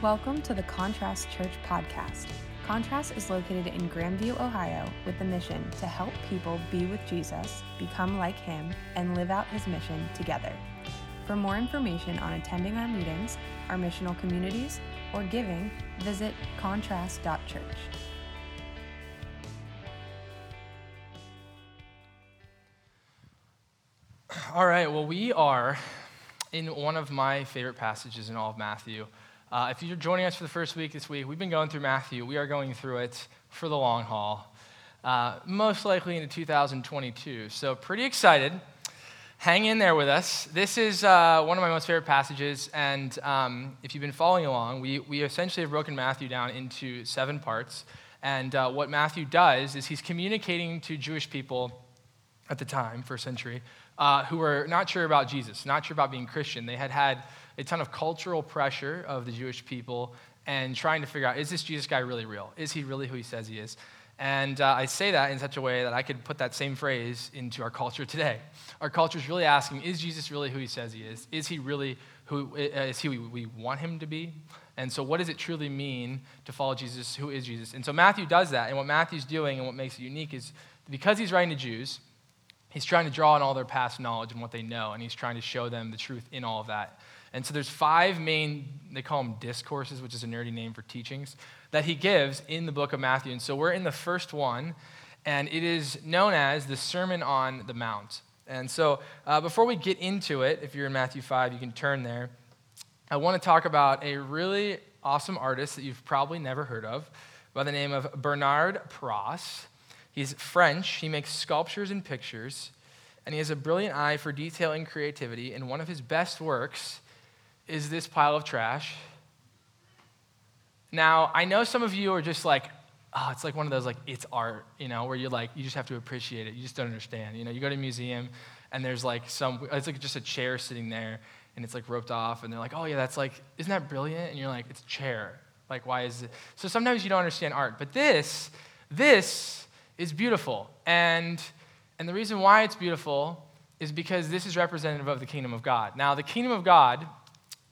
Welcome to the Contrast Church podcast. Contrast is located in Grandview, Ohio, with the mission to help people be with Jesus, become like him, and live out his mission together. For more information on attending our meetings, our missional communities, or giving, visit contrast.church. All right, well, we are in one of my favorite passages in all of Matthew. Uh, if you're joining us for the first week this week, we've been going through Matthew. We are going through it for the long haul, uh, most likely into 2022. So, pretty excited. Hang in there with us. This is uh, one of my most favorite passages, and um, if you've been following along, we, we essentially have broken Matthew down into seven parts. And uh, what Matthew does is he's communicating to Jewish people at the time, first century, uh, who were not sure about Jesus, not sure about being Christian. They had had a ton of cultural pressure of the Jewish people and trying to figure out is this Jesus guy really real? Is he really who he says he is? And uh, I say that in such a way that I could put that same phrase into our culture today. Our culture is really asking is Jesus really who he says he is? Is he really who uh, is he we want him to be? And so, what does it truly mean to follow Jesus? Who is Jesus? And so, Matthew does that. And what Matthew's doing and what makes it unique is because he's writing to Jews, he's trying to draw on all their past knowledge and what they know, and he's trying to show them the truth in all of that. And so there's five main, they call them discourses, which is a nerdy name for teachings, that he gives in the book of Matthew. And so we're in the first one, and it is known as the Sermon on the Mount. And so uh, before we get into it, if you're in Matthew 5, you can turn there. I want to talk about a really awesome artist that you've probably never heard of by the name of Bernard Pras. He's French, he makes sculptures and pictures, and he has a brilliant eye for detail and creativity. And one of his best works is this pile of trash. Now, I know some of you are just like, oh, it's like one of those, like, it's art, you know, where you're like, you just have to appreciate it. You just don't understand. You know, you go to a museum and there's like some, it's like just a chair sitting there and it's like roped off and they're like, oh, yeah, that's like, isn't that brilliant? And you're like, it's a chair. Like, why is it? So sometimes you don't understand art. But this, this is beautiful. And, and the reason why it's beautiful is because this is representative of the kingdom of God. Now, the kingdom of God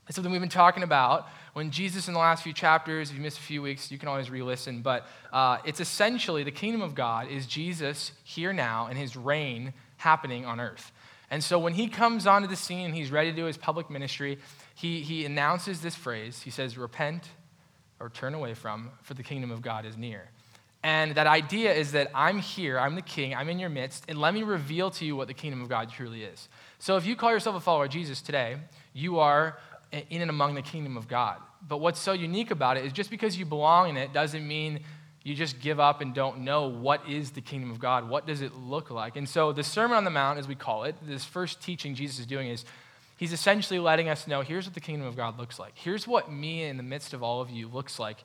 it's something we've been talking about. When Jesus, in the last few chapters, if you missed a few weeks, you can always re listen. But uh, it's essentially the kingdom of God is Jesus here now and his reign happening on earth. And so when he comes onto the scene and he's ready to do his public ministry, he, he announces this phrase. He says, Repent or turn away from, for the kingdom of God is near. And that idea is that I'm here, I'm the king, I'm in your midst, and let me reveal to you what the kingdom of God truly is. So if you call yourself a follower of Jesus today, you are in and among the kingdom of God. But what's so unique about it is just because you belong in it doesn't mean you just give up and don't know what is the kingdom of God. What does it look like? And so the Sermon on the Mount, as we call it, this first teaching Jesus is doing is he's essentially letting us know here's what the kingdom of God looks like. Here's what me in the midst of all of you looks like.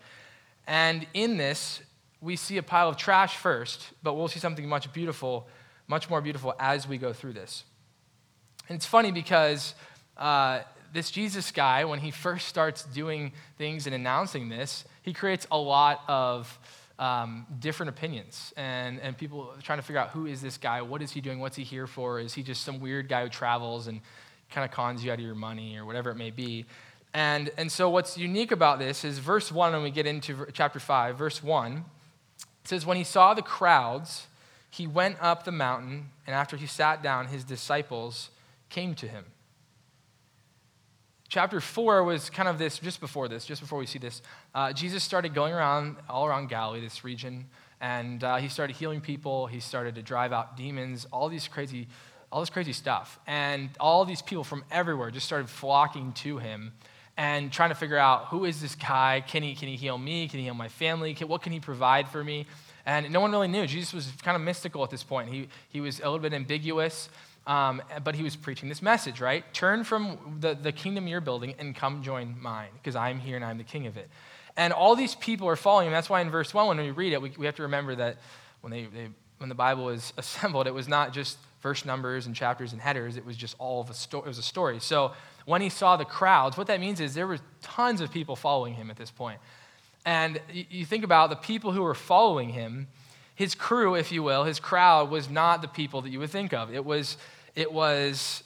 And in this, we see a pile of trash first, but we'll see something much beautiful, much more beautiful as we go through this. And it's funny because uh, this Jesus guy, when he first starts doing things and announcing this, he creates a lot of um, different opinions and, and people trying to figure out who is this guy? What is he doing? What's he here for? Is he just some weird guy who travels and kind of cons you out of your money or whatever it may be? And, and so, what's unique about this is verse 1, when we get into chapter 5, verse 1, it says, When he saw the crowds, he went up the mountain, and after he sat down, his disciples came to him. Chapter 4 was kind of this, just before this, just before we see this. Uh, Jesus started going around, all around Galilee, this region, and uh, he started healing people. He started to drive out demons, all these crazy, all this crazy stuff. And all these people from everywhere just started flocking to him and trying to figure out who is this guy? Can he, can he heal me? Can he heal my family? Can, what can he provide for me? And no one really knew. Jesus was kind of mystical at this point. He, he was a little bit ambiguous. Um, but he was preaching this message, right? Turn from the, the kingdom you're building and come join mine, because I'm here and I'm the king of it. And all these people are following him. That's why in verse 1, when we read it, we, we have to remember that when, they, they, when the Bible was assembled, it was not just verse numbers and chapters and headers, it was just all of a story. It was a story. So when he saw the crowds, what that means is there were tons of people following him at this point. And you, you think about the people who were following him, his crew, if you will, his crowd was not the people that you would think of. It was, it was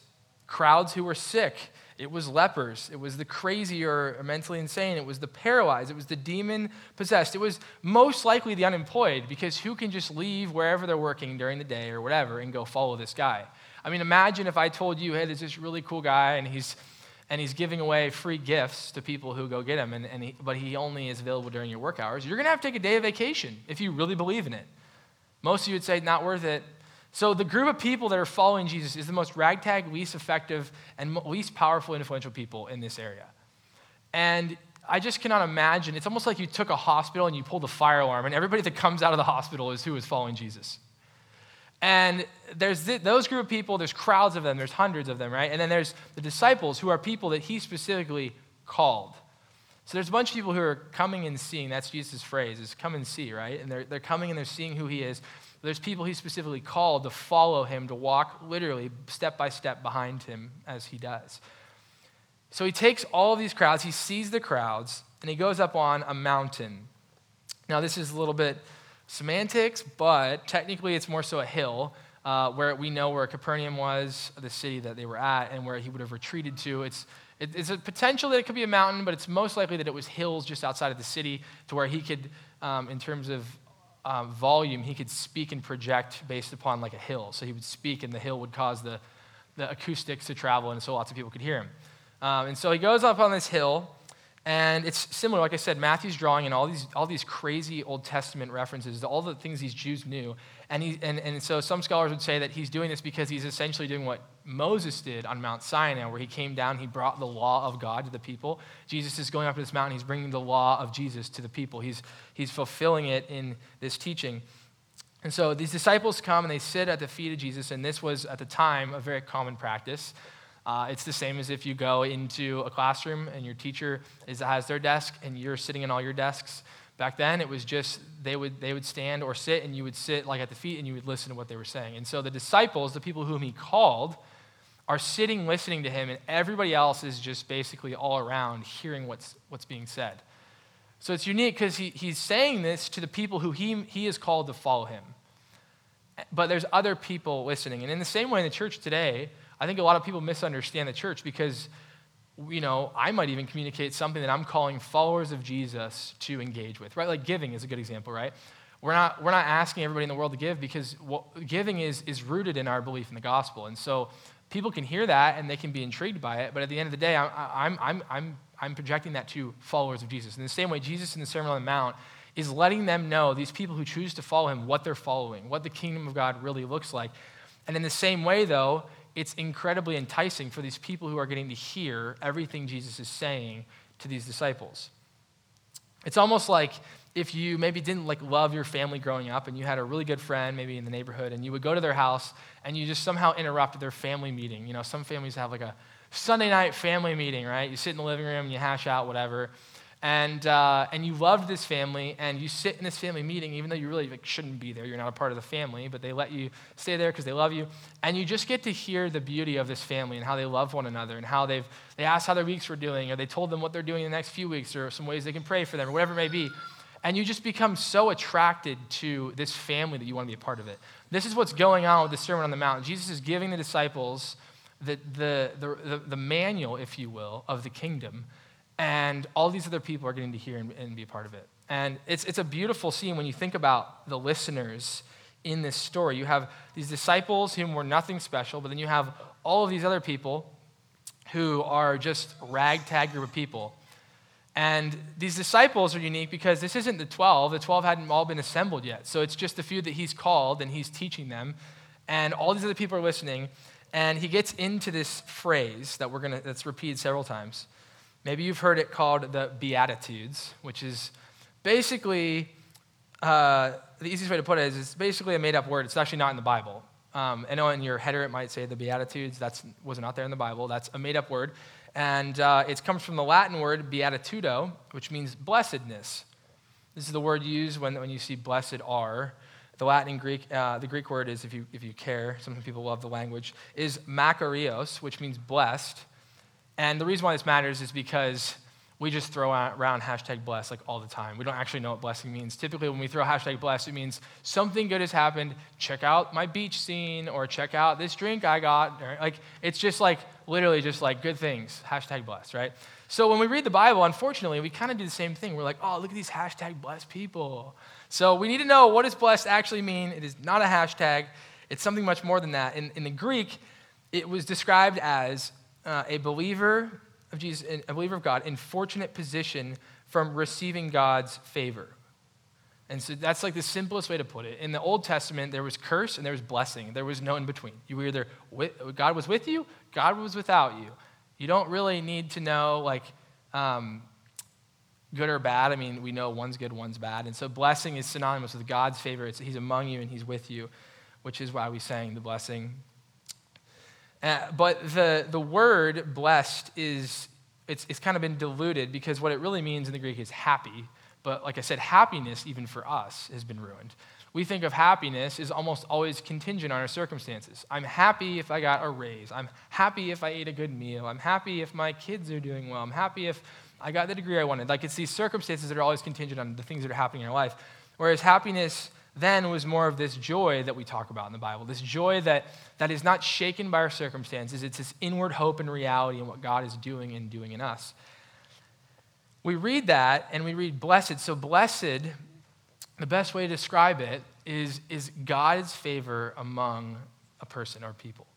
crowds who were sick. It was lepers. It was the crazy or mentally insane. It was the paralyzed. It was the demon possessed. It was most likely the unemployed because who can just leave wherever they're working during the day or whatever and go follow this guy? I mean, imagine if I told you, hey, there's this really cool guy and he's, and he's giving away free gifts to people who go get him, and, and he, but he only is available during your work hours. You're going to have to take a day of vacation if you really believe in it. Most of you would say, not worth it. So, the group of people that are following Jesus is the most ragtag, least effective, and least powerful, influential people in this area. And I just cannot imagine. It's almost like you took a hospital and you pulled a fire alarm, and everybody that comes out of the hospital is who is following Jesus. And there's th- those group of people, there's crowds of them, there's hundreds of them, right? And then there's the disciples who are people that he specifically called. So there's a bunch of people who are coming and seeing. That's Jesus' phrase, is come and see, right? And they're, they're coming and they're seeing who he is. There's people he specifically called to follow him, to walk literally step by step behind him as he does. So he takes all of these crowds, he sees the crowds, and he goes up on a mountain. Now, this is a little bit semantics, but technically it's more so a hill. Uh, where we know where Capernaum was, the city that they were at, and where he would have retreated to. It's, it, it's a potential that it could be a mountain, but it's most likely that it was hills just outside of the city to where he could, um, in terms of um, volume, he could speak and project based upon like a hill. So he would speak, and the hill would cause the, the acoustics to travel, and so lots of people could hear him. Um, and so he goes up on this hill, and it's similar, like I said, Matthew's drawing in all these, all these crazy Old Testament references all the things these Jews knew. And, he, and, and so some scholars would say that he's doing this because he's essentially doing what Moses did on Mount Sinai, where he came down, he brought the law of God to the people. Jesus is going up to this mountain, he's bringing the law of Jesus to the people. He's, he's fulfilling it in this teaching. And so these disciples come and they sit at the feet of Jesus, and this was at the time a very common practice. Uh, it's the same as if you go into a classroom and your teacher is, has their desk and you're sitting in all your desks. Back then, it was just they would, they would stand or sit, and you would sit like at the feet and you would listen to what they were saying. And so the disciples, the people whom he called, are sitting listening to him, and everybody else is just basically all around hearing what's, what's being said. So it's unique because he, he's saying this to the people who he, he is called to follow him. But there's other people listening. And in the same way in the church today, I think a lot of people misunderstand the church because, you know, I might even communicate something that I'm calling followers of Jesus to engage with, right? Like giving is a good example, right? We're not, we're not asking everybody in the world to give because what, giving is, is rooted in our belief in the gospel. And so people can hear that and they can be intrigued by it, but at the end of the day, I'm, I'm, I'm, I'm, I'm projecting that to followers of Jesus. In the same way, Jesus in the Sermon on the Mount is letting them know, these people who choose to follow him, what they're following, what the kingdom of God really looks like. And in the same way, though, it's incredibly enticing for these people who are getting to hear everything Jesus is saying to these disciples. It's almost like if you maybe didn't like love your family growing up and you had a really good friend maybe in the neighborhood and you would go to their house and you just somehow interrupted their family meeting. You know, some families have like a Sunday night family meeting, right? You sit in the living room and you hash out whatever and, uh, and you loved this family, and you sit in this family meeting, even though you really like, shouldn't be there. You're not a part of the family, but they let you stay there because they love you. And you just get to hear the beauty of this family and how they love one another and how they've, they asked how their weeks were doing, or they told them what they're doing in the next few weeks, or some ways they can pray for them, or whatever it may be. And you just become so attracted to this family that you want to be a part of it. This is what's going on with the Sermon on the Mount. Jesus is giving the disciples the, the, the, the, the manual, if you will, of the kingdom and all these other people are getting to hear and, and be a part of it. And it's, it's a beautiful scene when you think about the listeners in this story. You have these disciples whom were nothing special, but then you have all of these other people who are just ragtag group of people. And these disciples are unique because this isn't the 12. The 12 hadn't all been assembled yet. So it's just the few that he's called and he's teaching them. And all these other people are listening. And he gets into this phrase that we're gonna that's repeated several times. Maybe you've heard it called the Beatitudes, which is basically, uh, the easiest way to put it is it's basically a made up word. It's actually not in the Bible. Um, I know in your header it might say the Beatitudes. That was not there in the Bible. That's a made up word. And uh, it comes from the Latin word beatitudo, which means blessedness. This is the word used when, when you see blessed are. The Latin and Greek, uh, the Greek word is, if you, if you care, some people love the language, is makarios, which means blessed. And the reason why this matters is because we just throw around hashtag bless like all the time. We don't actually know what blessing means. Typically, when we throw hashtag bless, it means something good has happened. Check out my beach scene or check out this drink I got. Like, it's just like literally just like good things. Hashtag bless, right? So when we read the Bible, unfortunately, we kind of do the same thing. We're like, oh, look at these hashtag blessed people. So we need to know what does blessed actually mean. It is not a hashtag. It's something much more than that. In, in the Greek, it was described as uh, a believer of Jesus, a believer of God, in fortunate position from receiving God's favor. And so that's like the simplest way to put it. In the Old Testament, there was curse and there was blessing. There was no in between. You were either with, God was with you, God was without you. You don't really need to know like um, good or bad. I mean, we know one's good, one's bad. And so blessing is synonymous with God's favor. It's, he's among you and he's with you, which is why we sang the blessing uh, but the, the word blessed is, it's, it's kind of been diluted because what it really means in the Greek is happy. But like I said, happiness, even for us, has been ruined. We think of happiness as almost always contingent on our circumstances. I'm happy if I got a raise. I'm happy if I ate a good meal. I'm happy if my kids are doing well. I'm happy if I got the degree I wanted. Like it's these circumstances that are always contingent on the things that are happening in our life. Whereas happiness then was more of this joy that we talk about in the Bible, this joy that, that is not shaken by our circumstances. It's this inward hope and reality in what God is doing and doing in us. We read that and we read blessed. So, blessed, the best way to describe it is, is God's favor among a person or people.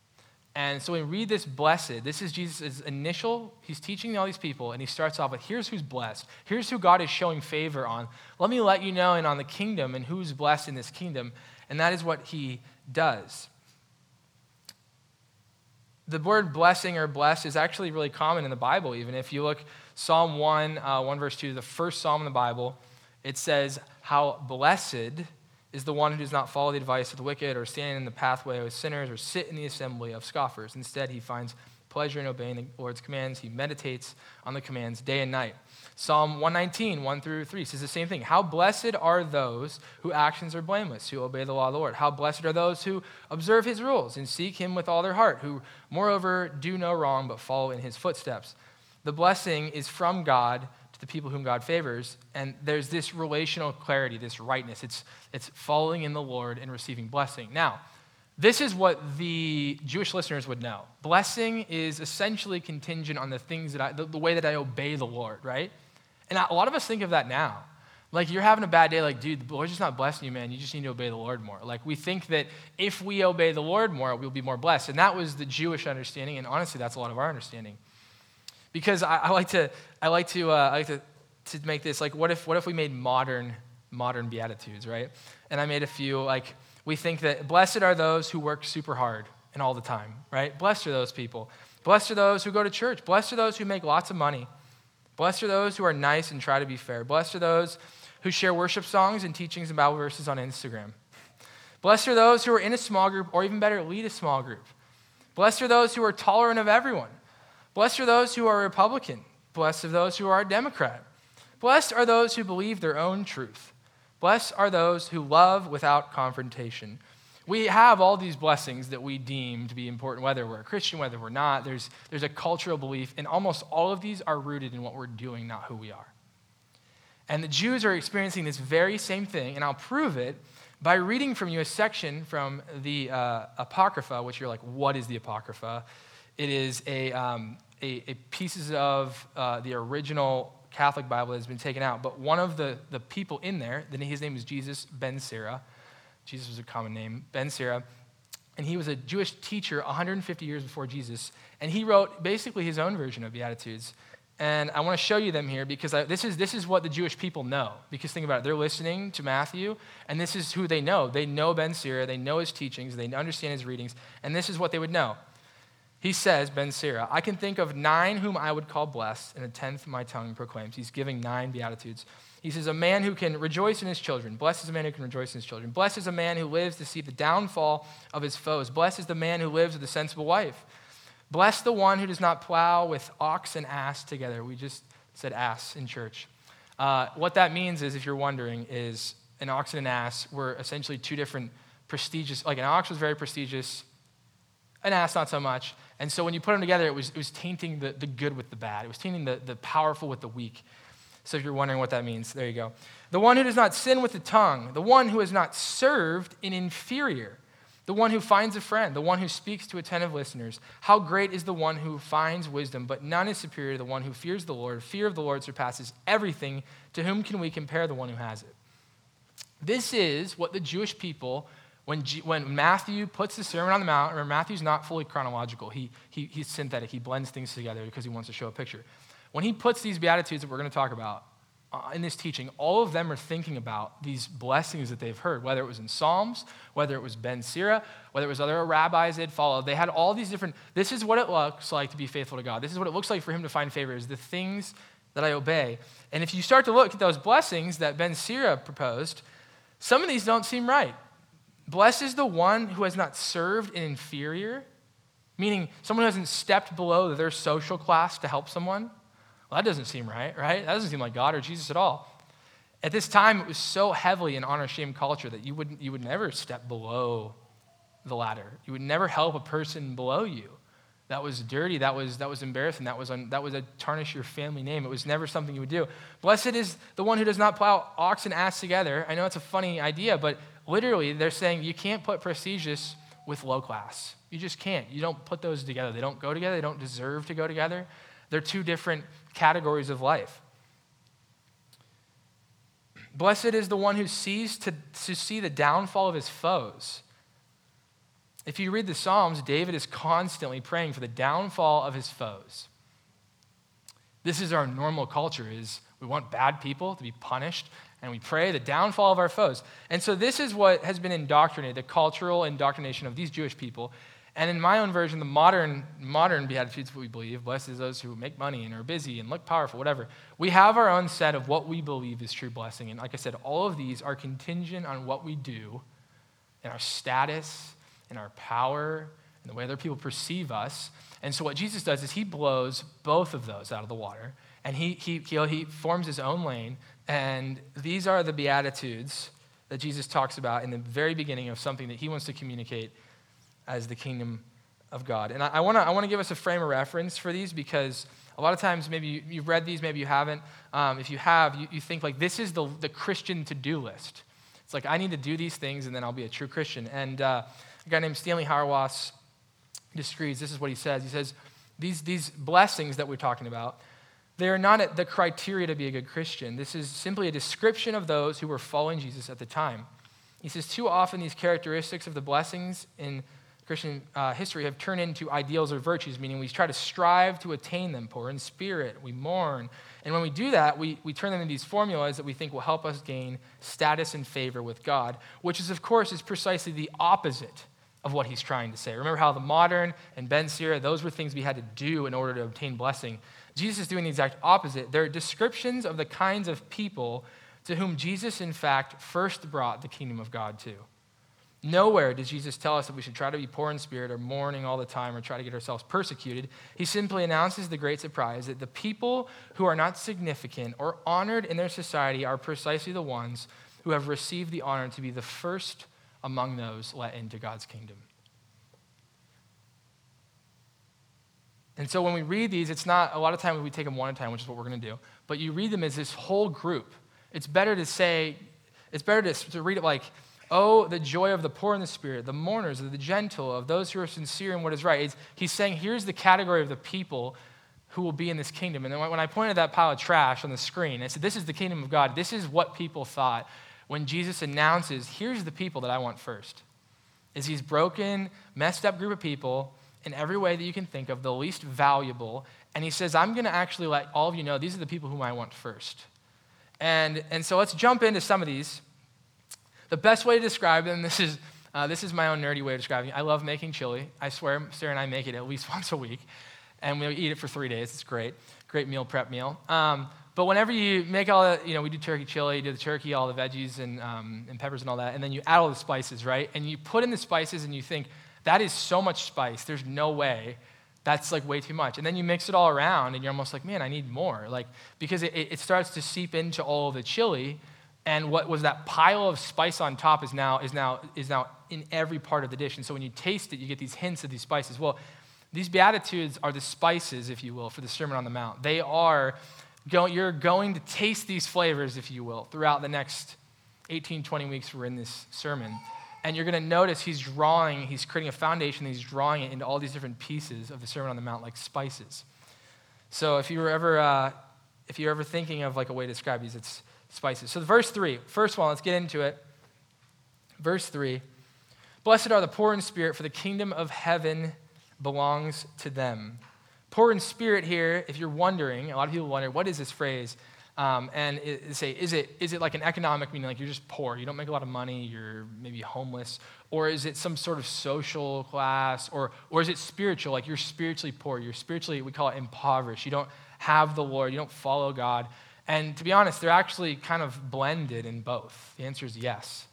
And so we read this blessed. This is Jesus' initial, he's teaching all these people, and he starts off with here's who's blessed. Here's who God is showing favor on. Let me let you know and on the kingdom and who's blessed in this kingdom. And that is what he does. The word blessing or blessed is actually really common in the Bible, even. If you look Psalm 1, uh, 1 verse 2, the first psalm in the Bible, it says, How blessed is the one who does not follow the advice of the wicked or stand in the pathway of sinners or sit in the assembly of scoffers. Instead, he finds pleasure in obeying the Lord's commands. He meditates on the commands day and night. Psalm 119, 1 through 3 says the same thing. How blessed are those whose actions are blameless, who obey the law of the Lord. How blessed are those who observe his rules and seek him with all their heart, who, moreover, do no wrong but follow in his footsteps. The blessing is from God to the people whom God favors. And there's this relational clarity, this rightness. It's, it's following in the Lord and receiving blessing. Now, this is what the Jewish listeners would know. Blessing is essentially contingent on the things that I, the, the way that I obey the Lord, right? And a lot of us think of that now. Like you're having a bad day, like, dude, the Lord's just not blessing you, man. You just need to obey the Lord more. Like we think that if we obey the Lord more, we'll be more blessed. And that was the Jewish understanding, and honestly, that's a lot of our understanding. Because I, I like to, I like to, uh, I like to, to make this like, what if, what if we made modern, modern beatitudes, right? And I made a few like, we think that blessed are those who work super hard and all the time, right? Blessed are those people. Blessed are those who go to church. Blessed are those who make lots of money. Blessed are those who are nice and try to be fair. Blessed are those who share worship songs and teachings and Bible verses on Instagram. Blessed are those who are in a small group, or even better, lead a small group. Blessed are those who are tolerant of everyone. Blessed are those who are Republican. Blessed are those who are Democrat. Blessed are those who believe their own truth. Blessed are those who love without confrontation. We have all these blessings that we deem to be important, whether we're a Christian, whether we're not. There's, there's a cultural belief, and almost all of these are rooted in what we're doing, not who we are. And the Jews are experiencing this very same thing, and I'll prove it by reading from you a section from the uh, Apocrypha, which you're like, what is the Apocrypha? It is a, um, a, a pieces of uh, the original Catholic Bible has been taken out. But one of the, the people in there, then his name is Jesus ben Sira. Jesus was a common name, ben Sira. And he was a Jewish teacher 150 years before Jesus. And he wrote basically his own version of Beatitudes. And I want to show you them here because I, this, is, this is what the Jewish people know. Because think about it, they're listening to Matthew, and this is who they know. They know Ben Sira, they know his teachings, they understand his readings, and this is what they would know. He says, Ben Sira, I can think of nine whom I would call blessed, and a tenth my tongue proclaims. He's giving nine beatitudes. He says, A man who can rejoice in his children. Blessed is a man who can rejoice in his children. Blessed is a man who lives to see the downfall of his foes. Blessed is the man who lives with a sensible wife. Blessed the one who does not plow with ox and ass together. We just said ass in church. Uh, what that means is, if you're wondering, is an ox and an ass were essentially two different prestigious, like an ox was very prestigious, an ass not so much And so when you put them together, it was, it was tainting the, the good with the bad. It was tainting the, the powerful with the weak. So if you're wondering what that means, there you go. The one who does not sin with the tongue, the one who has not served an inferior, the one who finds a friend, the one who speaks to attentive listeners. How great is the one who finds wisdom, but none is superior to the one who fears the Lord. Fear of the Lord surpasses everything. To whom can we compare the one who has it? This is what the Jewish people when, G, when Matthew puts the Sermon on the Mount, remember, Matthew's not fully chronological. He, he, he's synthetic. He blends things together because he wants to show a picture. When he puts these Beatitudes that we're going to talk about uh, in this teaching, all of them are thinking about these blessings that they've heard, whether it was in Psalms, whether it was Ben Sira, whether it was other rabbis they'd followed. They had all these different, this is what it looks like to be faithful to God. This is what it looks like for him to find favor, is the things that I obey. And if you start to look at those blessings that Ben Sira proposed, some of these don't seem right. Blessed is the one who has not served an inferior, meaning someone who hasn't stepped below their social class to help someone. Well, that doesn't seem right, right? That doesn't seem like God or Jesus at all. At this time, it was so heavily an honor shame culture that you would, you would never step below the ladder. You would never help a person below you. That was dirty. That was, that was embarrassing. That was, un, that was a tarnish your family name. It was never something you would do. Blessed is the one who does not plow ox and ass together. I know it's a funny idea, but literally, they're saying you can't put prestigious with low class. You just can't. You don't put those together. They don't go together. They don't deserve to go together. They're two different categories of life. Blessed is the one who sees to, to see the downfall of his foes. If you read the Psalms, David is constantly praying for the downfall of his foes. This is our normal culture is we want bad people to be punished and we pray the downfall of our foes. And so this is what has been indoctrinated, the cultural indoctrination of these Jewish people. And in my own version, the modern, modern Beatitudes, we believe, blessed is those who make money and are busy and look powerful, whatever. We have our own set of what we believe is true blessing. And like I said, all of these are contingent on what we do and our status and our power and the way other people perceive us. And so what Jesus does is he blows both of those out of the water and he, he, he, he forms his own lane and these are the Beatitudes that Jesus talks about in the very beginning of something that he wants to communicate as the kingdom of God. And I, I want to I wanna give us a frame of reference for these because a lot of times maybe you, you've read these, maybe you haven't. Um, if you have, you, you think like this is the, the Christian to do list. It's like I need to do these things and then I'll be a true Christian. And uh, a guy named Stanley Hauerwas disagrees. This is what he says. He says, these, these blessings that we're talking about, they are not the criteria to be a good Christian. This is simply a description of those who were following Jesus at the time. He says, too often these characteristics of the blessings in Christian uh, history have turned into ideals or virtues, meaning we try to strive to attain them, poor in spirit, we mourn. And when we do that, we, we turn them into these formulas that we think will help us gain status and favor with God, which is, of course, is precisely the opposite of what he's trying to say. Remember how the modern and Ben Sira, those were things we had to do in order to obtain blessing. Jesus is doing the exact opposite. They're descriptions of the kinds of people to whom Jesus, in fact, first brought the kingdom of God to. Nowhere does Jesus tell us that we should try to be poor in spirit or mourning all the time or try to get ourselves persecuted. He simply announces the great surprise that the people who are not significant or honored in their society are precisely the ones who have received the honor to be the first among those let into God's kingdom. And so when we read these, it's not, a lot of times we take them one at a time, which is what we're going to do, but you read them as this whole group. It's better to say, it's better to, to read it like, oh, the joy of the poor in the spirit, the mourners, of the gentle, of those who are sincere in what is right. It's, he's saying, here's the category of the people who will be in this kingdom. And then when I pointed that pile of trash on the screen, I said, this is the kingdom of God. This is what people thought when Jesus announces, here's the people that I want first. Is these broken, messed up group of people in every way that you can think of, the least valuable. And he says, I'm going to actually let all of you know these are the people whom I want first. And, and so let's jump into some of these. The best way to describe them, this is, uh, this is my own nerdy way of describing it. I love making chili. I swear, Sarah and I make it at least once a week. And we eat it for three days. It's great. Great meal prep meal. Um, but whenever you make all the, you know, we do turkey chili, do the turkey, all the veggies and, um, and peppers and all that, and then you add all the spices, right? And you put in the spices and you think, that is so much spice. There's no way. That's like way too much. And then you mix it all around and you're almost like, man, I need more. Like, because it, it starts to seep into all of the chili. And what was that pile of spice on top is now, is now, is now in every part of the dish. And so when you taste it, you get these hints of these spices. Well, These Beatitudes are the spices, if you will, for the Sermon on the Mount. They are, you're going to taste these flavors, if you will, throughout the next 18, 20 weeks we're in this sermon. And you're going to notice he's drawing, he's creating a foundation, he's drawing it into all these different pieces of the Sermon on the Mount, like spices. So if you were ever, uh, if you're ever thinking of like a way to describe these, it's spices. So verse three, first one, let's get into it. Verse three, blessed are the poor in spirit, for the kingdom of heaven belongs to them. Poor in spirit here, if you're wondering, a lot of people wonder, what is this phrase? Um, and it, say, is it, is it like an economic meaning, like you're just poor, you don't make a lot of money, you're maybe homeless? Or is it some sort of social class? Or, or is it spiritual, like you're spiritually poor, you're spiritually, we call it impoverished, you don't have the Lord, you don't follow God? And to be honest, they're actually kind of blended in both. The answer is yes.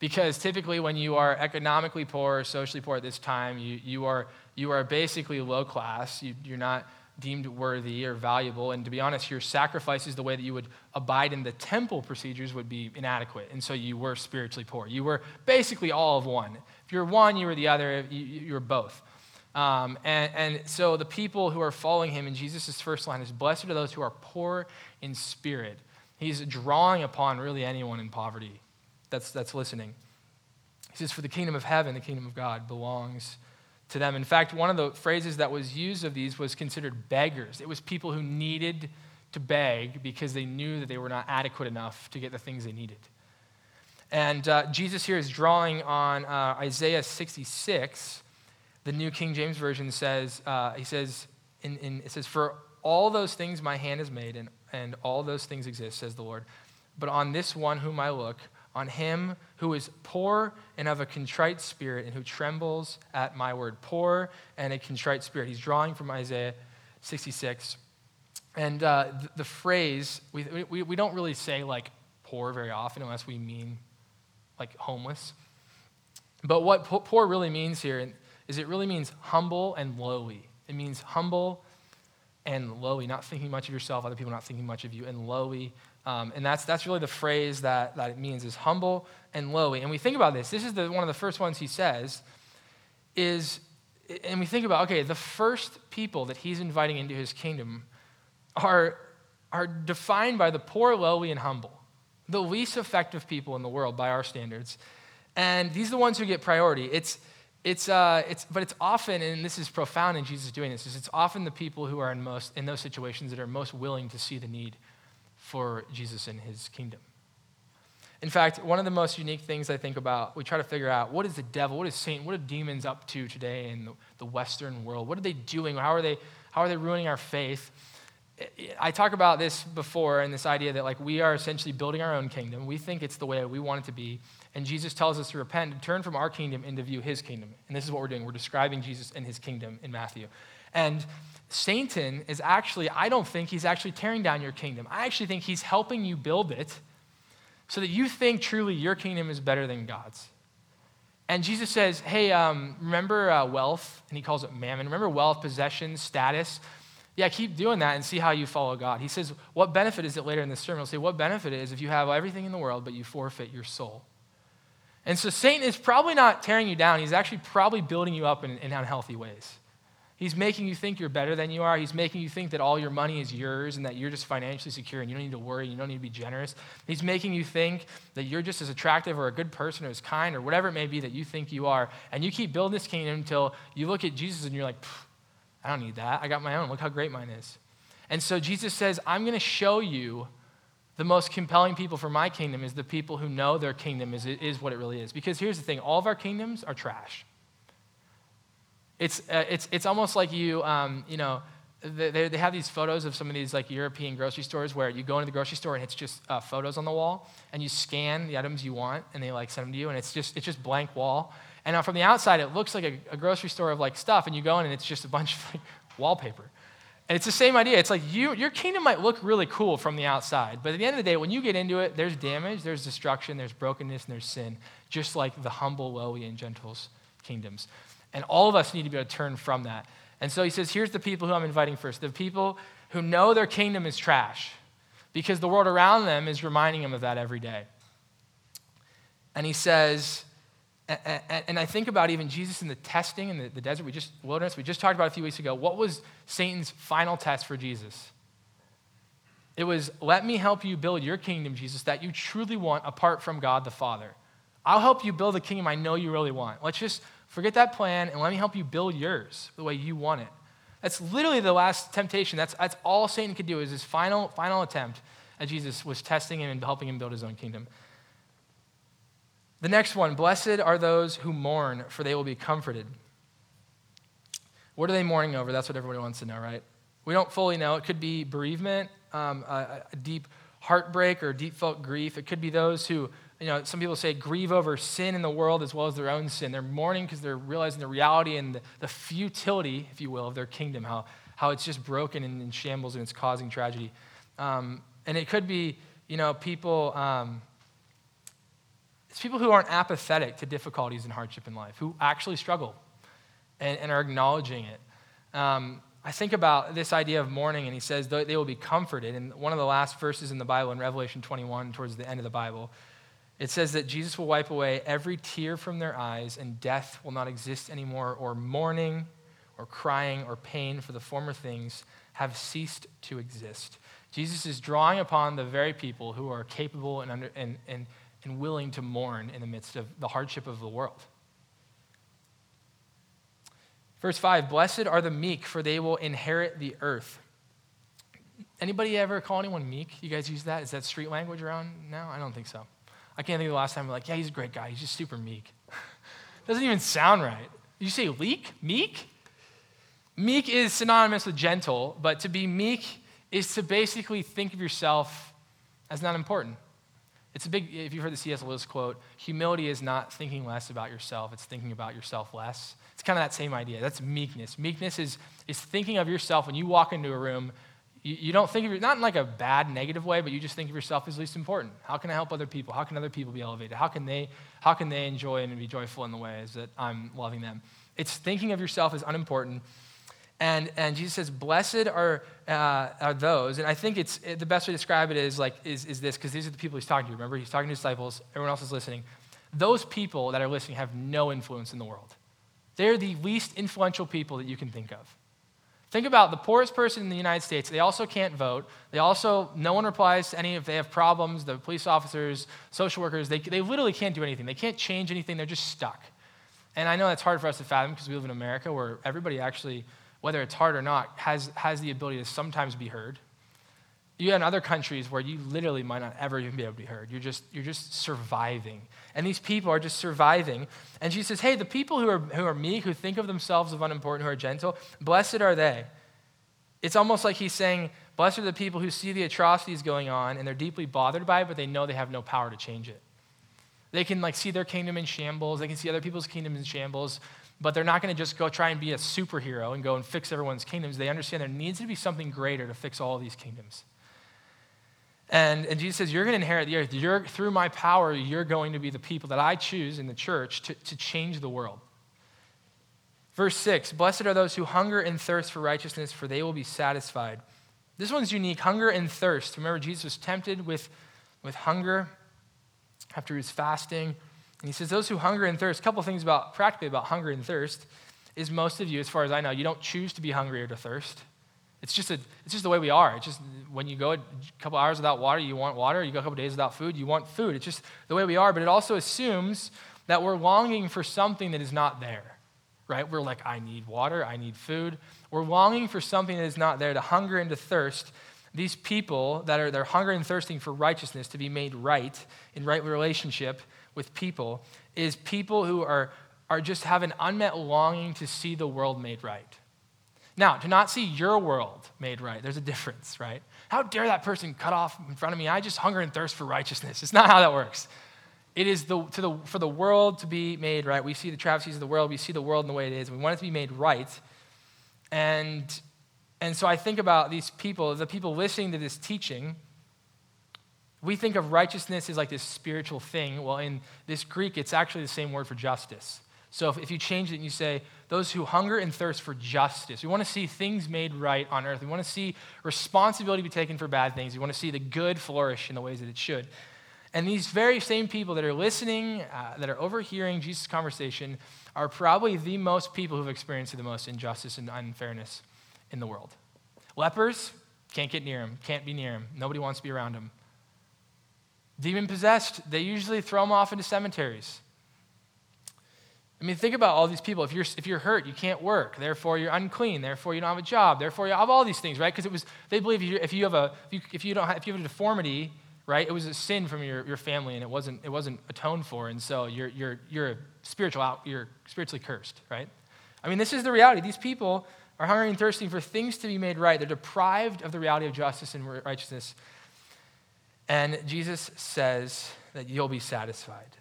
Because typically, when you are economically poor or socially poor at this time, you, you, are, you are basically low class. You, you're not deemed worthy or valuable. And to be honest, your sacrifices, the way that you would abide in the temple procedures, would be inadequate. And so you were spiritually poor. You were basically all of one. If you're one, you were the other, you, you were both. Um, and, and so the people who are following him in Jesus' first line is Blessed are those who are poor in spirit. He's drawing upon really anyone in poverty that's, that's listening. He says, For the kingdom of heaven, the kingdom of God, belongs to them. In fact, one of the phrases that was used of these was considered beggars. It was people who needed to beg because they knew that they were not adequate enough to get the things they needed. And uh, Jesus here is drawing on uh, Isaiah 66. The New King James Version says, uh, he says, in, in, it says, For all those things my hand has made, and, and all those things exist, says the Lord. But on this one whom I look, on him who is poor and of a contrite spirit and who trembles at my word. Poor and a contrite spirit. He's drawing from Isaiah 66. And uh, the, the, phrase, we, we, we don't really say like poor very often unless we mean like homeless. But what poor really means here is it really means humble and lowly. It means humble and lowly, not thinking much of yourself, other people not thinking much of you, and lowly um, and that's, that's really the phrase that, that it means is humble and lowly. And we think about this. This is the, one of the first ones he says is, and we think about, okay, the first people that he's inviting into his kingdom are, are defined by the poor, lowly, and humble, the least effective people in the world by our standards. And these are the ones who get priority. It's, it's, uh, it's, but it's often, and this is profound in Jesus doing this, is it's often the people who are in, most, in those situations that are most willing to see the need for Jesus and his kingdom. In fact, one of the most unique things I think about, we try to figure out what is the devil, what is Satan, what are demons up to today in the, Western world? What are they doing? How are they, how are they ruining our faith? I talk about this before and this idea that like we are essentially building our own kingdom. We think it's the way we want it to be. And Jesus tells us to repent and turn from our kingdom into view his kingdom. And this is what we're doing. We're describing Jesus and his kingdom in Matthew. And Satan is actually, I don't think he's actually tearing down your kingdom. I actually think he's helping you build it so that you think truly your kingdom is better than God's. And Jesus says, hey, um, remember uh, wealth? And he calls it mammon. Remember wealth, possessions, status? Yeah, keep doing that and see how you follow God. He says, what benefit is it later in the sermon? He'll say, what benefit is if you have everything in the world, but you forfeit your soul? And so Satan is probably not tearing you down. He's actually probably building you up in, in unhealthy ways. He's making you think you're better than you are. He's making you think that all your money is yours and that you're just financially secure and you don't need to worry, you don't need to be generous. He's making you think that you're just as attractive or a good person or as kind or whatever it may be that you think you are. And you keep building this kingdom until you look at Jesus and you're like, I don't need that. I got my own. Look how great mine is. And so Jesus says, I'm going to show you the most compelling people for my kingdom is the people who know their kingdom is, is what it really is. Because here's the thing all of our kingdoms are trash. It's, uh, it's, it's almost like you, um, you know, they, they have these photos of some of these like European grocery stores where you go into the grocery store and it's just uh, photos on the wall and you scan the items you want and they like send them to you and it's just, it's just blank wall. And now from the outside, it looks like a, a grocery store of like stuff and you go in and it's just a bunch of like wallpaper. And it's the same idea. It's like you, your kingdom might look really cool from the outside, but at the end of the day, when you get into it, there's damage, there's destruction, there's brokenness, and there's sin, just like the humble, lowly, and gentles kingdoms. And all of us need to be able to turn from that. And so he says, here's the people who I'm inviting first the people who know their kingdom is trash because the world around them is reminding them of that every day. And he says, And, I think about even Jesus in the testing in the, the desert, we just, wilderness, we just talked about a few weeks ago. What was Satan's final test for Jesus? It was, let me help you build your kingdom, Jesus, that you truly want apart from God the Father. I'll help you build the kingdom I know you really want. Let's just forget that plan and let me help you build yours the way you want it. That's literally the last temptation. That's, that's all Satan could do is his final, final attempt at Jesus was testing him and helping him build his own kingdom. The next one, blessed are those who mourn, for they will be comforted. What are they mourning over? That's what everybody wants to know, right? We don't fully know. It could be bereavement, um, a, a deep heartbreak or deep felt grief. It could be those who you know, some people say grieve over sin in the world as well as their own sin. They're mourning because they're realizing the reality and the, the, futility, if you will, of their kingdom, how, how it's just broken and in shambles and it's causing tragedy. Um, and it could be, you know, people, um, it's people who aren't apathetic to difficulties and hardship in life, who actually struggle and, and are acknowledging it. Um, I think about this idea of mourning, and he says they will be comforted. And one of the last verses in the Bible, in Revelation 21, towards the end of the Bible, it says that Jesus will wipe away every tear from their eyes, and death will not exist anymore, or mourning, or crying, or pain, for the former things have ceased to exist. Jesus is drawing upon the very people who are capable and, under, and, and, and willing to mourn in the midst of the hardship of the world. Verse 5 Blessed are the meek, for they will inherit the earth. Anybody ever call anyone meek? You guys use that? Is that street language around now? I don't think so. I can't think of the last time we're like, yeah, he's a great guy. He's just super meek. Doesn't even sound right. You say leak? Meek? Meek is synonymous with gentle, but to be meek is to basically think of yourself as not important. It's a big, if you've heard the C.S. Lewis quote, humility is not thinking less about yourself, it's thinking about yourself less. It's kind of that same idea. That's meekness. Meekness is, is thinking of yourself when you walk into a room you, you don't think of it, not in like a bad, negative way, but you just think of yourself as least important. How can I help other people? How can other people be elevated? How can they, how can they enjoy and be joyful in the ways that I'm loving them? It's thinking of yourself as unimportant. And, and Jesus says, Blessed are, uh, are those. And I think it's the best way to describe it is like is, is this, because these are the people he's talking to. Remember, he's talking to disciples, everyone else is listening. Those people that are listening have no influence in the world. They're the least influential people that you can think of. Think about the poorest person in the United States. They also can't vote. They also, no one replies to any if they have problems. The police officers, social workers, they, they literally can't do anything. They can't change anything. They're just stuck. And I know that's hard for us to fathom because we live in America where everybody actually, whether it's hard or not, has, has the ability to sometimes be heard. You in other countries where you literally might not ever even be able to be heard. You're just, you're just surviving. And these people are just surviving. And she says, hey, the people who are, who are meek, who think of themselves as unimportant, who are gentle, blessed are they. It's almost like he's saying, blessed are the people who see the atrocities going on and they're deeply bothered by it, but they know they have no power to change it. They can like see their kingdom in shambles. They can see other people's kingdoms in shambles, but they're not going to just go try and be a superhero and go and fix everyone's kingdoms. They understand there needs to be something greater to fix all these kingdoms. And, and Jesus says, You're going to inherit the earth. You're, through my power, you're going to be the people that I choose in the church to, to change the world. Verse 6 Blessed are those who hunger and thirst for righteousness, for they will be satisfied. This one's unique hunger and thirst. Remember, Jesus was tempted with, with hunger after he was fasting. And he says, Those who hunger and thirst, a couple things about practically about hunger and thirst is most of you, as far as I know, you don't choose to be hungry or to thirst. It's just, a, it's just the way we are. It's just when you go a couple hours without water, you want water. You go a couple days without food, you want food. It's just the way we are. But it also assumes that we're longing for something that is not there, right? We're like, I need water, I need food. We're longing for something that is not there, to hunger and to thirst. These people that are they're hungry and thirsting for righteousness, to be made right in right relationship with people, is people who are, are just have an unmet longing to see the world made right now, to not see your world made right, there's a difference, right? How dare that person cut off in front of me? I just hunger and thirst for righteousness. It's not how that works. It is the, to the, for the world to be made right. We see the travesties of the world, we see the world in the way it is. We want it to be made right. And, and so I think about these people, the people listening to this teaching. We think of righteousness as like this spiritual thing. Well, in this Greek, it's actually the same word for justice. So if, if you change it and you say, those who hunger and thirst for justice, we want to see things made right on earth. We want to see responsibility be taken for bad things. We want to see the good flourish in the ways that it should. And these very same people that are listening, uh, that are overhearing Jesus' conversation, are probably the most people who've experienced the most injustice and unfairness in the world. Lepers, can't get near them, can't be near them, nobody wants to be around them. Demon possessed, they usually throw them off into cemeteries. I mean, think about all these people. If you're, if you're hurt, you can't work. Therefore, you're unclean. Therefore, you don't have a job. Therefore, you have all these things, right? Because it was they believe if you, have a if you, if you don't have, if you have a deformity, right? It was a sin from your, your family, and it wasn't it wasn't atoned for, and so you're you're you're spiritual out, you're spiritually cursed, right? I mean, this is the reality. These people are hungry and thirsting for things to be made right. They're deprived of the reality of justice and righteousness. And Jesus says that you'll be satisfied.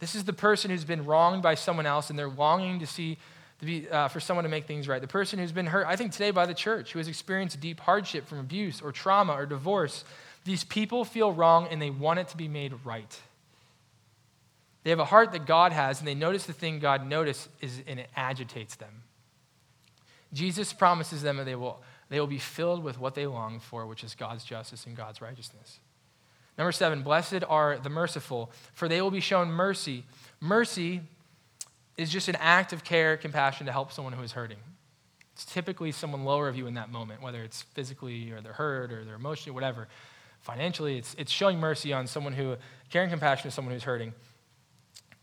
This is the person who's been wronged by someone else and they're longing to see to be, uh, for someone to make things right. The person who's been hurt, I think today by the church, who has experienced deep hardship from abuse or trauma or divorce. These people feel wrong and they want it to be made right. They have a heart that God has and they notice the thing God notices and it agitates them. Jesus promises them that they will, they will be filled with what they long for, which is God's justice and God's righteousness. Number seven, blessed are the merciful, for they will be shown mercy. Mercy is just an act of care, compassion to help someone who is hurting. It's typically someone lower of you in that moment, whether it's physically or they're hurt or they're emotionally, whatever. Financially, it's, it's showing mercy on someone who, caring compassion to someone who's hurting.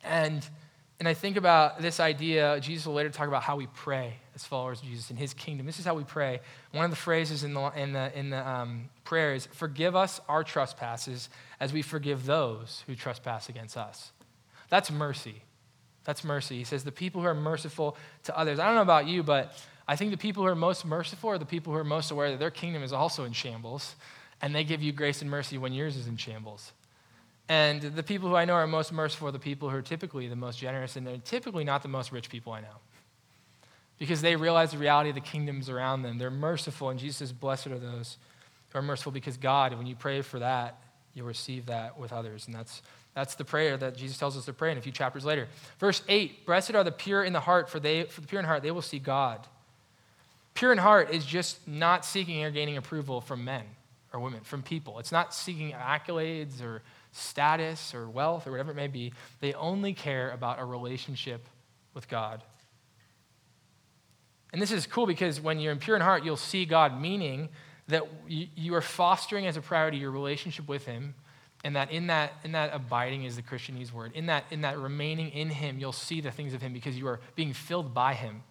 And and I think about this idea, Jesus will later talk about how we pray as followers of Jesus in his kingdom. This is how we pray. One of the phrases in the, in the, in the um, prayer is, Forgive us our trespasses as we forgive those who trespass against us. That's mercy. That's mercy. He says, The people who are merciful to others. I don't know about you, but I think the people who are most merciful are the people who are most aware that their kingdom is also in shambles, and they give you grace and mercy when yours is in shambles. And the people who I know are most merciful are the people who are typically the most generous, and they're typically not the most rich people I know. Because they realize the reality of the kingdoms around them. They're merciful, and Jesus says, Blessed are those who are merciful because God, when you pray for that, you'll receive that with others. And that's, that's the prayer that Jesus tells us to pray in a few chapters later. Verse 8 Blessed are the pure in the heart, for, they, for the pure in heart, they will see God. Pure in heart is just not seeking or gaining approval from men or women, from people. It's not seeking accolades or status or wealth or whatever it may be. They only care about a relationship with God. And this is cool because when you're in pure in heart, you'll see God, meaning that you are fostering as a priority your relationship with Him, and that in that, in that abiding is the Christianese word. In that, in that remaining in Him, you'll see the things of Him because you are being filled by Him.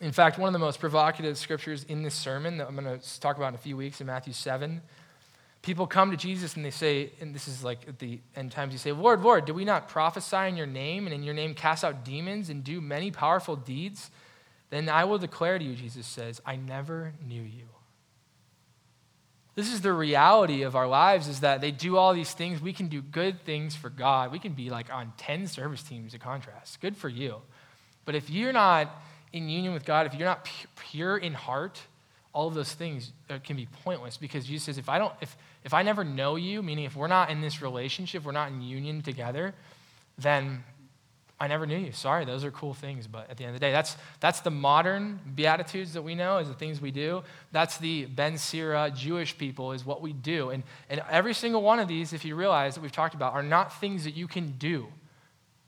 In fact, one of the most provocative scriptures in this sermon that I'm going to talk about in a few weeks in Matthew 7 People come to Jesus and they say, and this is like at the end times, you say, Lord, Lord, do we not prophesy in your name and in your name cast out demons and do many powerful deeds? Then I will declare to you, Jesus says, I never knew you. This is the reality of our lives is that they do all these things. We can do good things for God. We can be like on 10 service teams in contrast. Good for you. But if you're not in union with God, if you're not pure in heart, all of those things uh, can be pointless because Jesus says, if I don't, if, if I never know you, meaning if we're not in this relationship, we're not in union together, then I never knew you. Sorry, those are cool things, but at the end of the day, that's, that's the modern beatitudes that we know is the things we do. That's the Ben Sira Jewish people is what we do. And, and every single one of these, if you realize that we've talked about, are not things that you can do.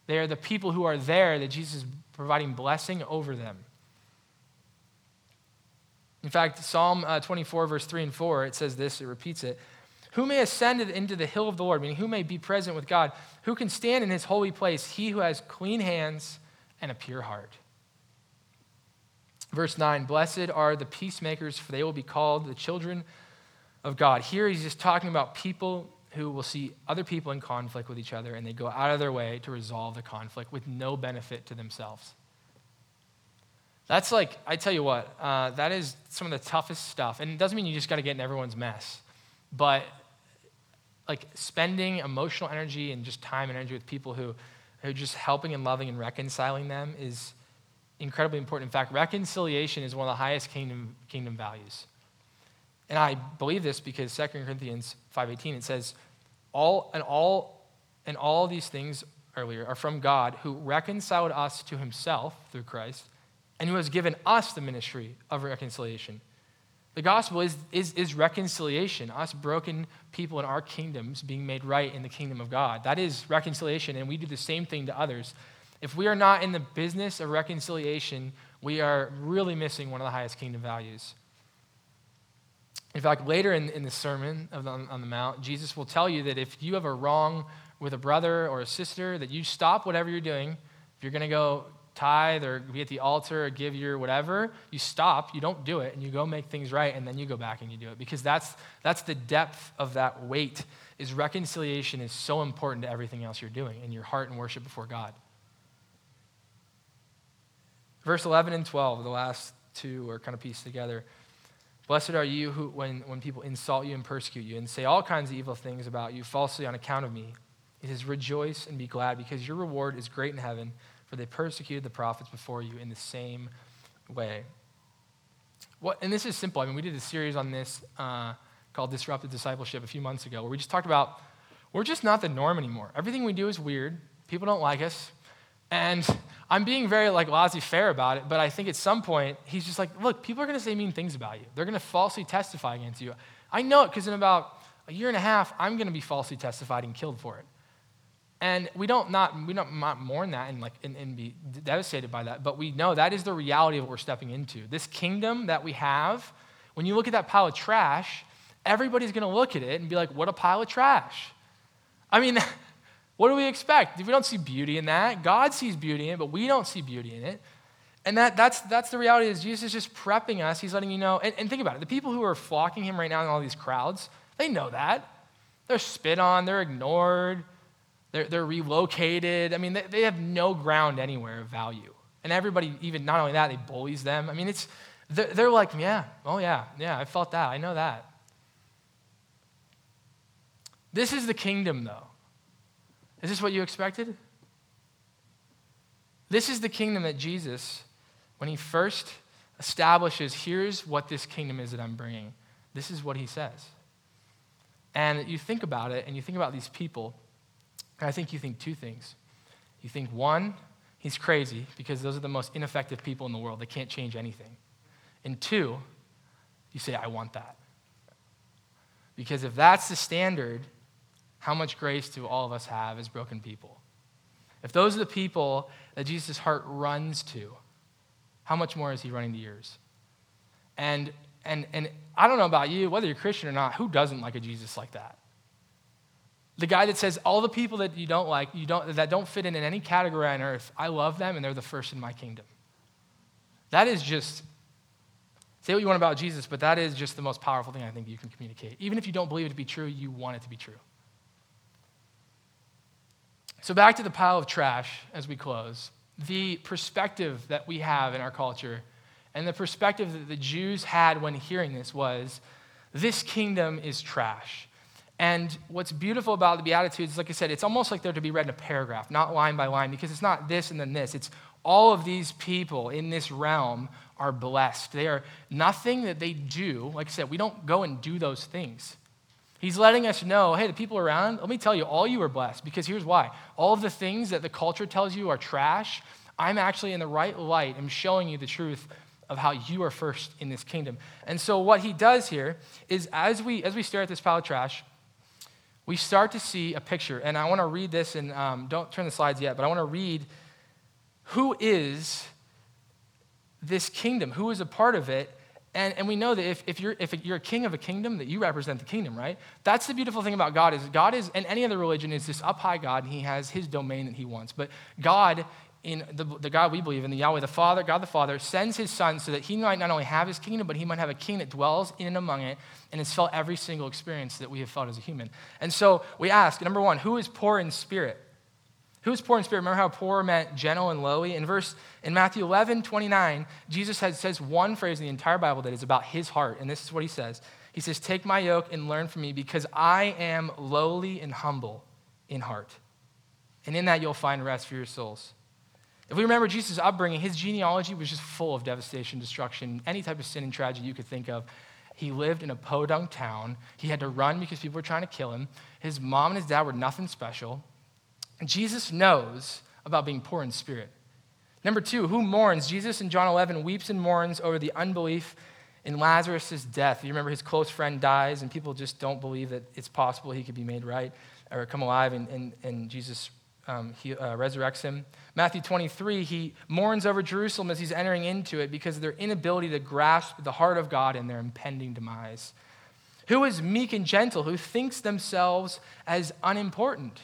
They are the people who are there that Jesus is providing blessing over them. In fact, Psalm uh, 24, verse 3 and 4, it says this, it repeats it. Who may ascend into the hill of the Lord, meaning who may be present with God? Who can stand in his holy place? He who has clean hands and a pure heart. Verse 9 Blessed are the peacemakers, for they will be called the children of God. Here he's just talking about people who will see other people in conflict with each other and they go out of their way to resolve the conflict with no benefit to themselves. That's like, I tell you what, uh, that is some of the toughest stuff. And it doesn't mean you just got to get in everyone's mess. But like spending emotional energy and just time and energy with people who, who are just helping and loving and reconciling them is incredibly important. In fact, reconciliation is one of the highest kingdom, kingdom values. And I believe this because 2 Corinthians 5.18, it says, all, and, all, and all these things earlier are from God who reconciled us to himself through Christ and who has given us the ministry of reconciliation. The gospel is, is, is reconciliation, us broken people in our kingdoms being made right in the kingdom of God. That is reconciliation, and we do the same thing to others. If we are not in the business of reconciliation, we are really missing one of the highest kingdom values. In fact, later in, in the sermon the, on the Mount, Jesus will tell you that if you have a wrong with a brother or a sister, that you stop whatever you're doing. If you're going to go tithe or be at the altar or give your whatever, you stop, you don't do it, and you go make things right, and then you go back and you do it. Because that's, that's the depth of that weight, is reconciliation is so important to everything else you're doing in your heart and worship before God. Verse 11 and 12, the last two are kind of pieced together. Blessed are you who, when, when people insult you and persecute you and say all kinds of evil things about you falsely on account of me. It is rejoice and be glad because your reward is great in heaven, for they persecuted the prophets before you in the same way. What, and this is simple. I mean, we did a series on this uh, called Disruptive Discipleship a few months ago where we just talked about we're just not the norm anymore. Everything we do is weird. People don't like us. And I'm being very like laissez-faire about it, but I think at some point he's just like, look, people are going to say mean things about you. They're going to falsely testify against you. I know it because in about a year and a half, I'm going to be falsely testified and killed for it. And we don't not we don't mourn that and like and, and be devastated by that, but we know that is the reality of what we're stepping into. This kingdom that we have, when you look at that pile of trash, everybody's going to look at it and be like, "What a pile of trash." I mean, What do we expect? We don't see beauty in that. God sees beauty in it, but we don't see beauty in it. And that, that's, that's the reality is Jesus is just prepping us. He's letting you know. And, and think about it. The people who are flocking him right now in all these crowds, they know that. They're spit on. They're ignored. They're, they're relocated. I mean, they, they have no ground anywhere of value. And everybody, even not only that, they bullies them. I mean, it's, they're, they're like, yeah, oh yeah, yeah, I felt that. I know that. This is the kingdom, though. Is this what you expected? This is the kingdom that Jesus, when he first establishes, here's what this kingdom is that I'm bringing. This is what he says. And you think about it, and you think about these people, I think you think two things. You think, one, he's crazy because those are the most ineffective people in the world. They can't change anything. And two, you say, I want that. Because if that's the standard, how much grace do all of us have as broken people? If those are the people that Jesus' heart runs to, how much more is he running to yours? And, and, and I don't know about you, whether you're Christian or not, who doesn't like a Jesus like that? The guy that says, all the people that you don't like, you don't, that don't fit in, in any category on earth, I love them and they're the first in my kingdom. That is just, say what you want about Jesus, but that is just the most powerful thing I think you can communicate. Even if you don't believe it to be true, you want it to be true. So, back to the pile of trash as we close. The perspective that we have in our culture and the perspective that the Jews had when hearing this was this kingdom is trash. And what's beautiful about the Beatitudes, like I said, it's almost like they're to be read in a paragraph, not line by line, because it's not this and then this. It's all of these people in this realm are blessed. They are nothing that they do. Like I said, we don't go and do those things. He's letting us know hey, the people around, let me tell you, all you are blessed because here's why. All of the things that the culture tells you are trash, I'm actually in the right light. I'm showing you the truth of how you are first in this kingdom. And so what he does here is as we as we stare at this pile of trash, we start to see a picture. And I want to read this, and um, don't turn the slides yet, but I want to read who is this kingdom, who is a part of it, and, and we know that if, if, you're, if you're a king of a kingdom, that you represent the kingdom, right? That's the beautiful thing about God is God is, and any other religion is this up high God, and he has his domain that he wants. But God, in the, the God we believe in, the Yahweh, the Father, God the Father, sends his son so that he might not only have his kingdom, but he might have a king that dwells in and among it and has felt every single experience that we have felt as a human. And so we ask, number one, who is poor in spirit? Who is poor in spirit? Remember how poor meant gentle and lowly? In verse in Matthew 11, 29, Jesus has, says one phrase in the entire Bible that is about his heart, and this is what he says. He says, Take my yoke and learn from me, because I am lowly and humble in heart. And in that you'll find rest for your souls. If we remember Jesus' upbringing, his genealogy was just full of devastation, destruction, any type of sin and tragedy you could think of. He lived in a podunk town. He had to run because people were trying to kill him. His mom and his dad were nothing special. Jesus knows about being poor in spirit. Number two, who mourns? Jesus in John 11 weeps and mourns over the unbelief in Lazarus' death. You remember his close friend dies, and people just don't believe that it's possible he could be made right or come alive, and, and, and Jesus um, he uh, resurrects him. Matthew 23, he mourns over Jerusalem as he's entering into it because of their inability to grasp the heart of God and their impending demise. Who is meek and gentle, who thinks themselves as unimportant?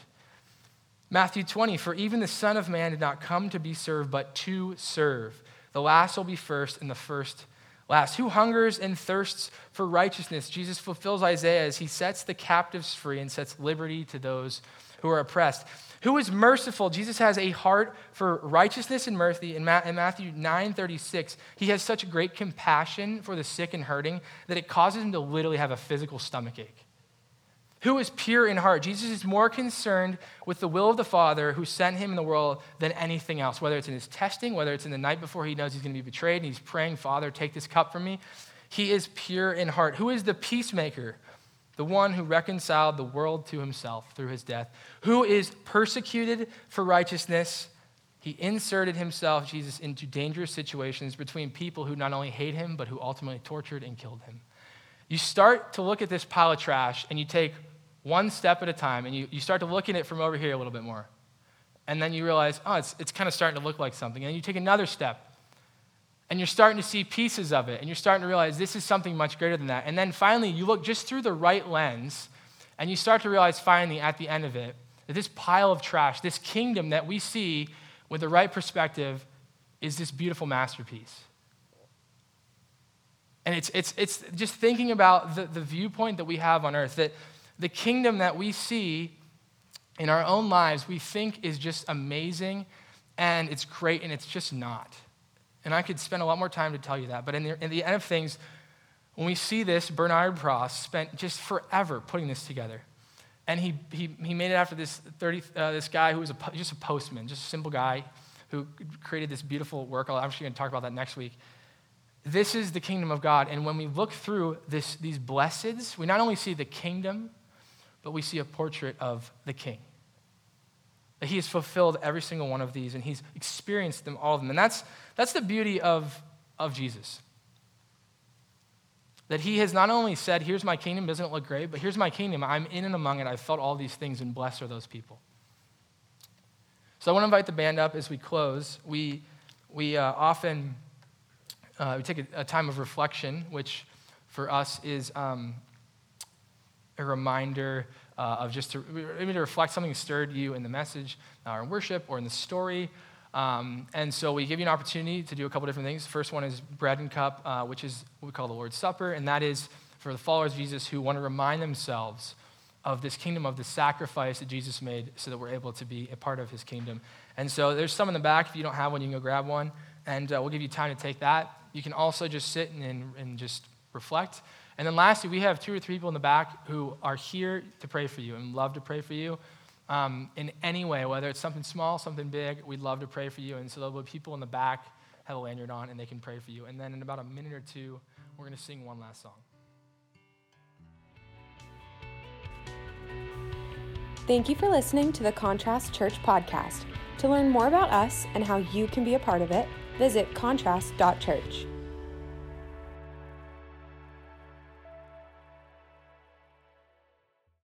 Matthew 20, for even the Son of Man did not come to be served, but to serve. The last will be first, and the first last. Who hungers and thirsts for righteousness? Jesus fulfills Isaiah as he sets the captives free and sets liberty to those who are oppressed. Who is merciful? Jesus has a heart for righteousness and mercy. In Matthew 9 36, he has such great compassion for the sick and hurting that it causes him to literally have a physical stomach ache. Who is pure in heart? Jesus is more concerned with the will of the Father who sent him in the world than anything else, whether it's in his testing, whether it's in the night before he knows he's going to be betrayed and he's praying, Father, take this cup from me. He is pure in heart. Who is the peacemaker? The one who reconciled the world to himself through his death. Who is persecuted for righteousness? He inserted himself, Jesus, into dangerous situations between people who not only hate him, but who ultimately tortured and killed him. You start to look at this pile of trash and you take one step at a time, and you, you start to look at it from over here a little bit more. And then you realize, oh, it's, it's kind of starting to look like something. And you take another step, and you're starting to see pieces of it, and you're starting to realize this is something much greater than that. And then finally, you look just through the right lens, and you start to realize finally at the end of it that this pile of trash, this kingdom that we see with the right perspective, is this beautiful masterpiece. And it's, it's, it's just thinking about the, the viewpoint that we have on earth that the kingdom that we see in our own lives, we think is just amazing and it's great, and it's just not. And I could spend a lot more time to tell you that. But in the, in the end of things, when we see this, Bernard Pras spent just forever putting this together. And he, he, he made it after this, 30, uh, this guy who was a, just a postman, just a simple guy who created this beautiful work. I'm actually going to talk about that next week. This is the kingdom of God. And when we look through this, these blesseds, we not only see the kingdom, but we see a portrait of the king. That he has fulfilled every single one of these and he's experienced them, all of them. And that's, that's the beauty of, of Jesus. That he has not only said, Here's my kingdom, doesn't it look great? But here's my kingdom. I'm in and among it. I've felt all these things, and blessed are those people. So I want to invite the band up as we close. We, we uh, often uh, we take a, a, time of reflection, which for us is um, a reminder uh, of just to, maybe to reflect something stirred you in the message uh, or in worship or in the story. Um, and so we give you an opportunity to do a couple different things. The first one is bread and cup, uh, which is what we call the Lord's Supper, and that is for the followers of Jesus who want to remind themselves of this kingdom, of the sacrifice that Jesus made so that we're able to be a part of his kingdom. And so there's some in the back. If you don't have one, you can go grab one, and uh, we'll give you time to take that. You can also just sit and, and just reflect. And then lastly, we have two or three people in the back who are here to pray for you and love to pray for you um, in any way, whether it's something small, something big, we'd love to pray for you. And so there'll be people in the back have a lanyard on and they can pray for you. And then in about a minute or two, we're going to sing one last song. Thank you for listening to the Contrast Church podcast. To learn more about us and how you can be a part of it, visit contrast.church.